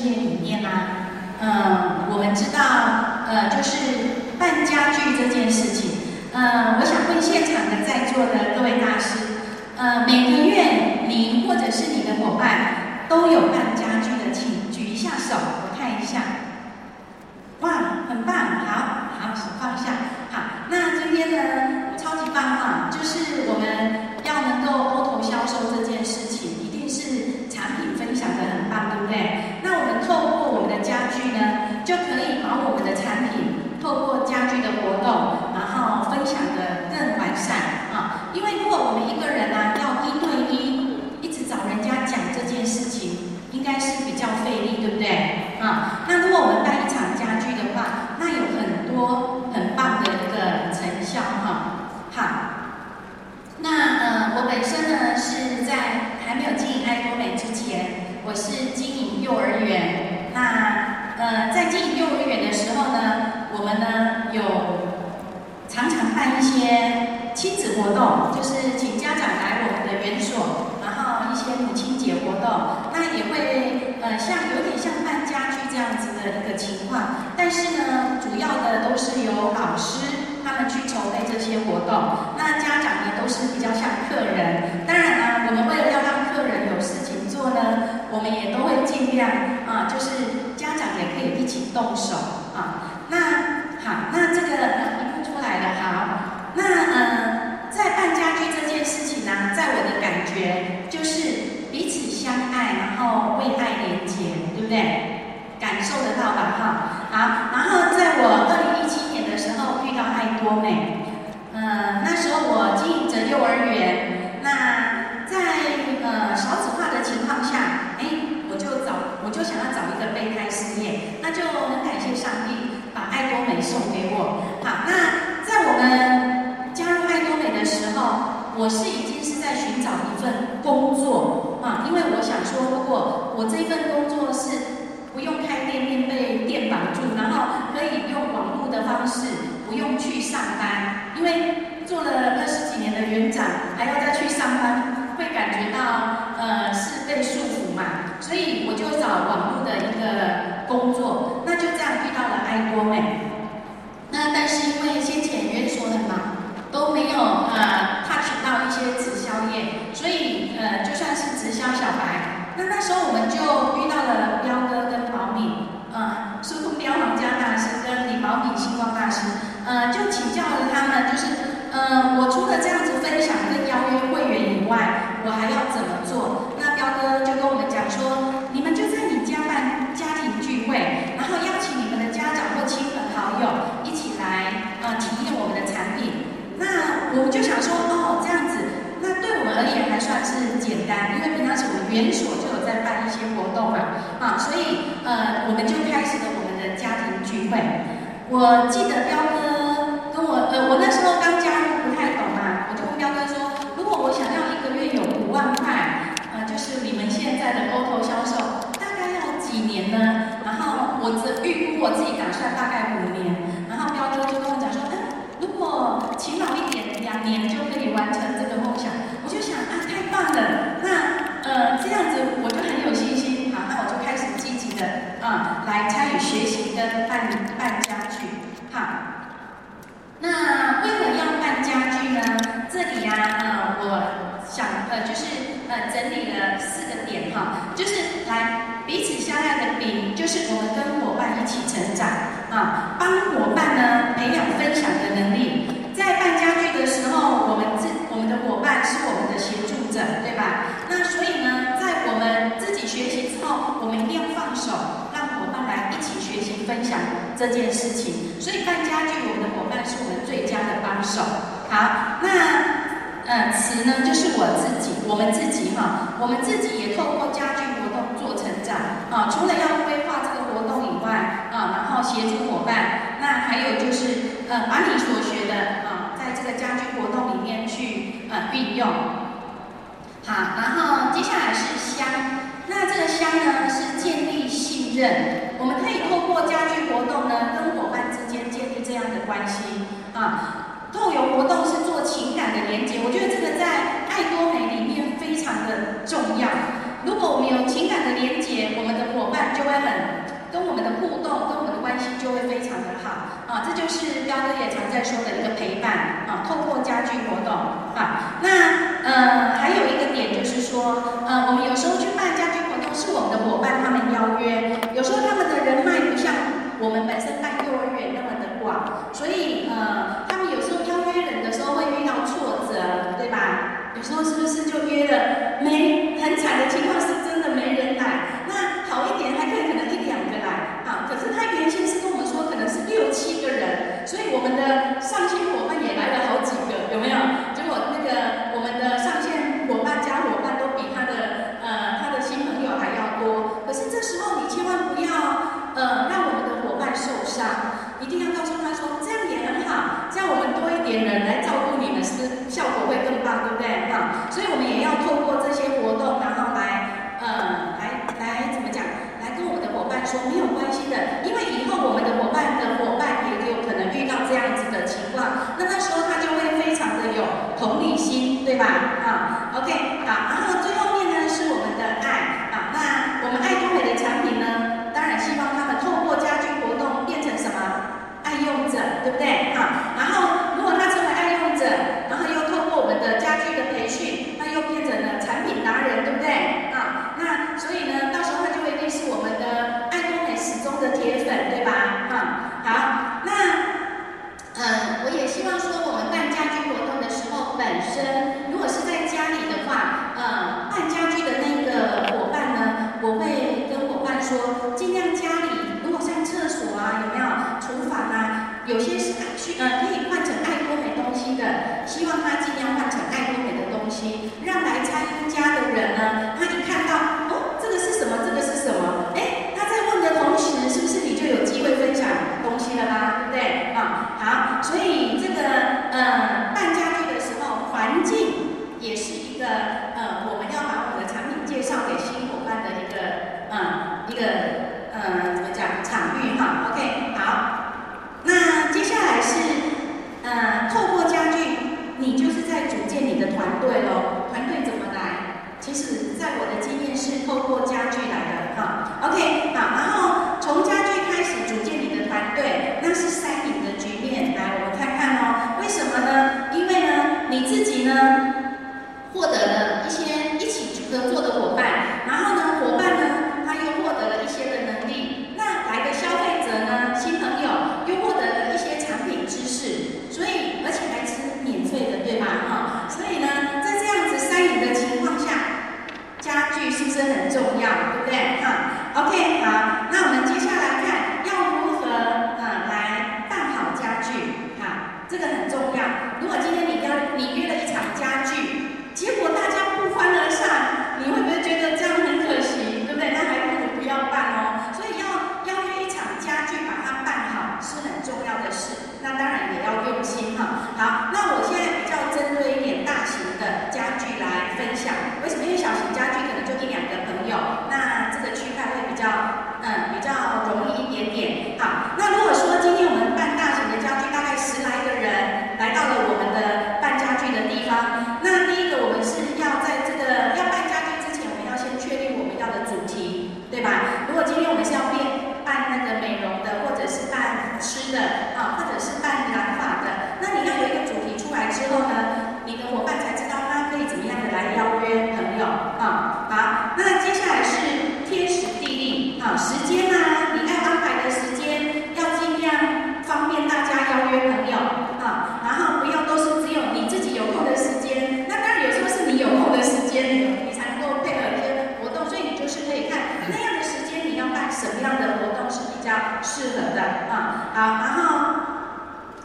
事业里面呢、嗯，我们知道，呃，就是办家具这件事情，呃，我想问现场的在座的各位大师，呃，每个月您或者是你的伙伴都有办家具的，请举一下手，我看一下。哇，很棒，好，好，手放下。好，那今天呢，超级棒哈，就是我们要能够 OTO 销售这件事情，一定是产品分享的很棒，对不对？那我们透过我们的家具呢，就可以把我们的产品透过家具的活动，然后分享的更完善啊。因为如果我们一个人呢，要一对一一直找人家讲这件事情，应该是比较费力，对不对？啊，那如果我们办一场家具的话，那有很多很棒的一个成效哈。好，那呃，我本身呢是在还没有经营爱多美之前，我是经营幼儿园。那呃，在经营幼儿园的时候呢，我们呢有常常办一些亲子活动，就是请家长来我们的园所，然后一些母亲节活动，那也会呃像有点像办家具这样子的一个情况，但是呢，主要的都是由老师。他们去筹备这些活动，那家长呢都是比较像客人。当然呢，我们为了要让客人有事情做呢，我们也都会尽量啊，就是家长也可以一起动手啊。那好，那这个一步出来了，好。那呃，在办家具这件事情呢，在我的感觉就是彼此相爱，然后为爱连结，对不对？感受得到吧？哈，好。然后在我二零一七年的时候遇到爱多美，嗯，那时候我经营着幼儿园，那在呃少子化的情况下，哎，我就找，我就想要找一个备胎事业，那就很感谢上帝把爱多美送给我。好，那在我们加入爱多美的时候，我是已经是在寻找一份工作啊，因为我想说，如果我这份工作是不用开店面被店绑住，然后可以用网络的方式，不用去上班，因为做了二十几年的园长，还要再去上班，会感觉到呃是被束缚嘛，所以我就找网络的一个工作，那就这样遇到了爱多美。那但是因为先前园所很忙，都没有呃踏足到一些直销业，所以呃就算是直销小白。那那时候我们就遇到了彪哥跟宝敏，呃，苏东彪皇家大师跟李宝敏星光大师，呃，就请就是，呃，我除了这样子分享跟邀约会员以外，我还要怎么做？那彪哥就跟我们讲说，你们就在你家办家庭聚会，然后邀请你们的家长或亲朋好友一起来，呃，体验我们的产品。那我们就想说，哦，这样子，那对我们而言还算是简单，因为平常是我们园所就有。在办一些活动嘛，啊，所以呃，我们就开始了我们的家庭聚会。我记得彪哥我，呃，我那时候刚加入不太懂嘛，我就问彪哥说，如果我想要一个月有五万块，呃，就是你们现在的 OTO 销售，大概要几年呢？然后我只预估我自己打算大概五年。然后彪哥就跟我讲说，嗯，如果勤劳一点，两年就可以完成这个梦想。我就想啊，太棒了，那。呃，这样子我就很有信心，好，那我就开始积极的啊、来参与学习跟办办家具，好。那为何要办家具呢？这里呀、啊，呃，我想呃，就是呃，整理了四个点哈，就是来彼此相爱的比，就是我们跟伙伴一起成长啊，帮伙伴呢培养分享的能力。在办家具的时候，我们自我们的伙伴是我们的协助者，对吧？那所以呢，在我们自己学习之后，我们一定要放手，让伙伴来一起学习分享这件事情。所以办家具，我们的伙伴是我们最佳的帮手。好，那呃，此呢就是我自己，我们自己哈，我们自己也透过家具活动做成长啊。除了要规划这个活动以外啊，然后协助伙伴，那还有就是呃，把你所学的啊，在这个家具活动里面去呃运用。好，然后接下来是香，那这个香呢是建立信任，我们可以透过家具活动呢跟伙伴之间建立这样的关系啊。透油活动是做情感的连接，我觉得这个在爱多美里面非常的重要。如果我们有情感的连接，我们的伙伴就会很跟我们的互动，跟我们的关系就会非常的好啊。这就是彪哥也常在说的一个陪伴啊，透过家居活动啊。那呃，还有一个点就是说，呃，我们有时候去办家居活动，是我们的伙伴他们邀约，有时候他们的人脉不像我们本身办幼儿园那么的广，所以呃，他。对吧？有时候是不是就约了？没很惨的情况是适合的啊好然后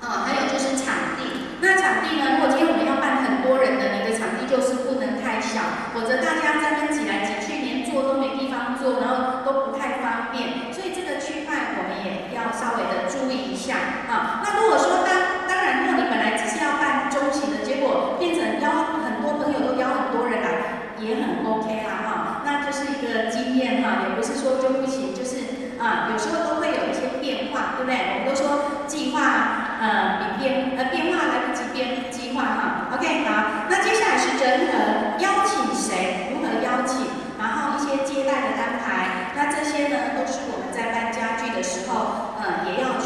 嗯还有就是场地那场地呢如果今天我们要办很多人的你的场地就是不能太小否则大家在边挤来挤去连坐都没地方坐然后都不太方便所以这个区块我们也要稍微的注意一下。啊那如果说当当然如果你本来只是要办中型的结果变成邀很多朋友都邀很多人来也很 ok 啊哈。那这是一个经验哈也不是说就不行。啊有时候都会有一些变化对不对？我们都说计划呃比变呃变化来不及变计划哈。Ok 好那接下来是整合邀请谁如何邀请然后一些接待的安排那这些呢都是我们在搬家具的时候嗯也要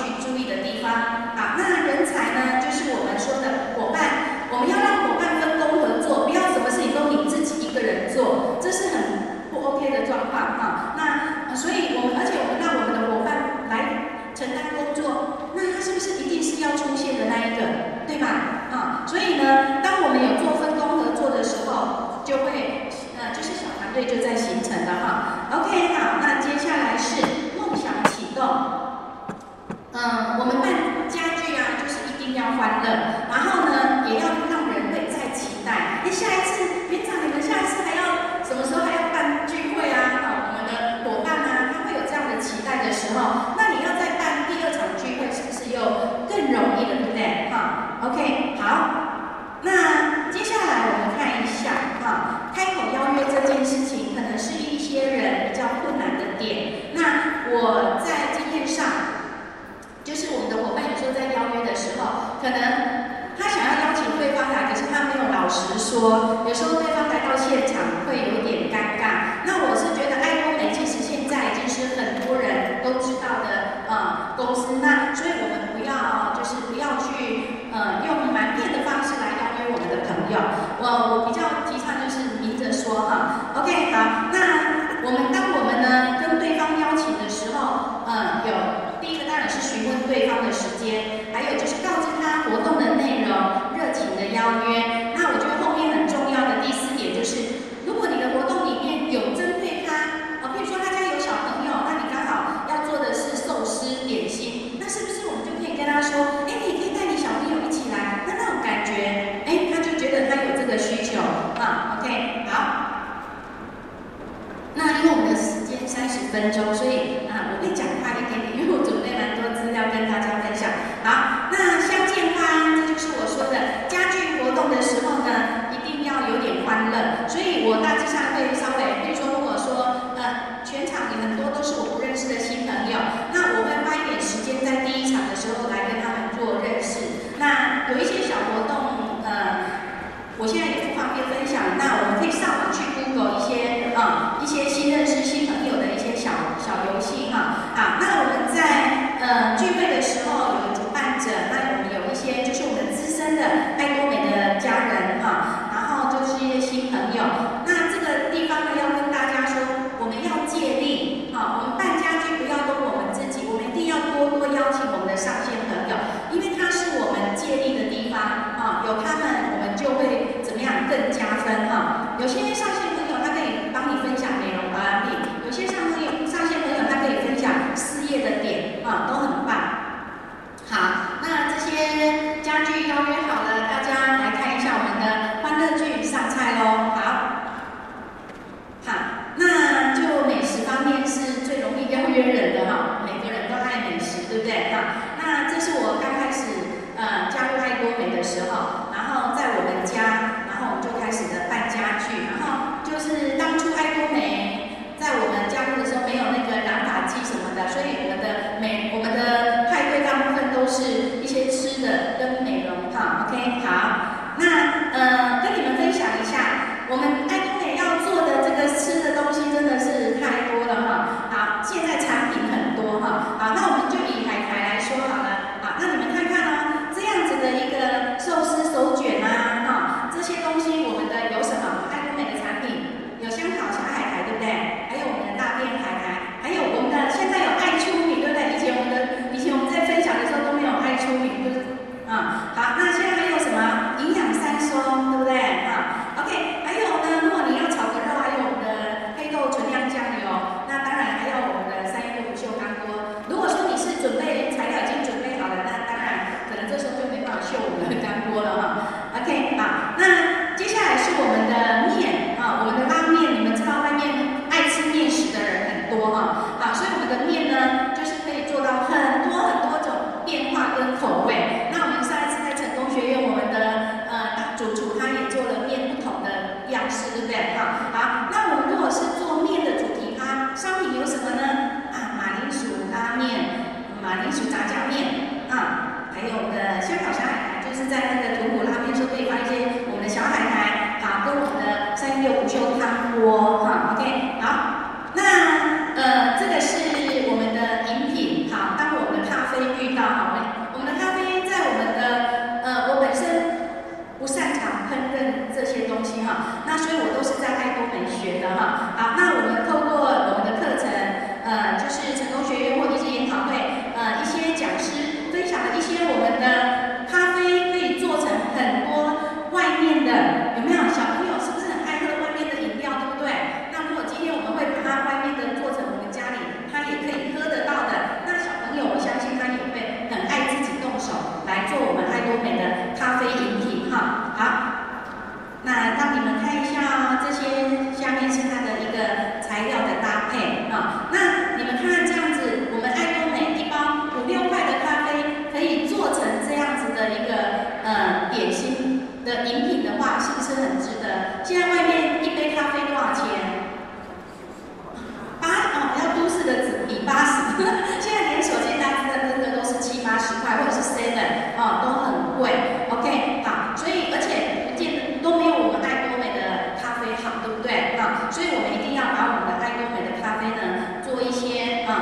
我现在也不方便分享，那我们可以上网去 Google 一些啊，一些新认识。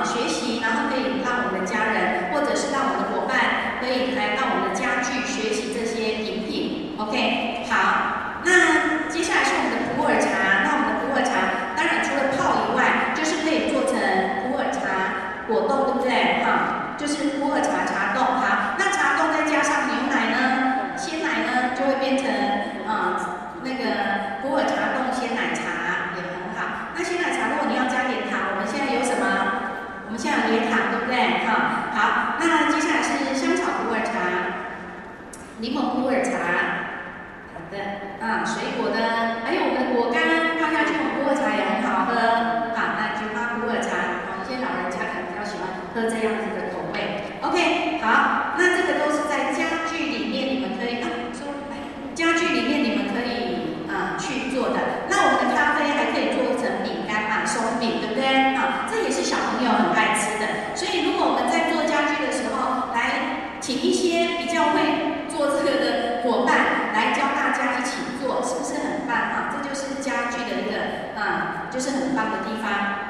Gente, 喝这样子的口味，OK，好，那这个都是在家具里面，你们可以啊，说来，家具里面你们可以啊去做的。那我们的咖啡还可以做成饼干啊，松饼，对不对？啊，这也是小朋友很爱吃的。所以如果我们在做家具的时候，来请一些比较会做这个的伙伴来教大家一起做，是不是很棒啊？这就是家具的一个啊，就是很棒的地方。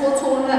Goto.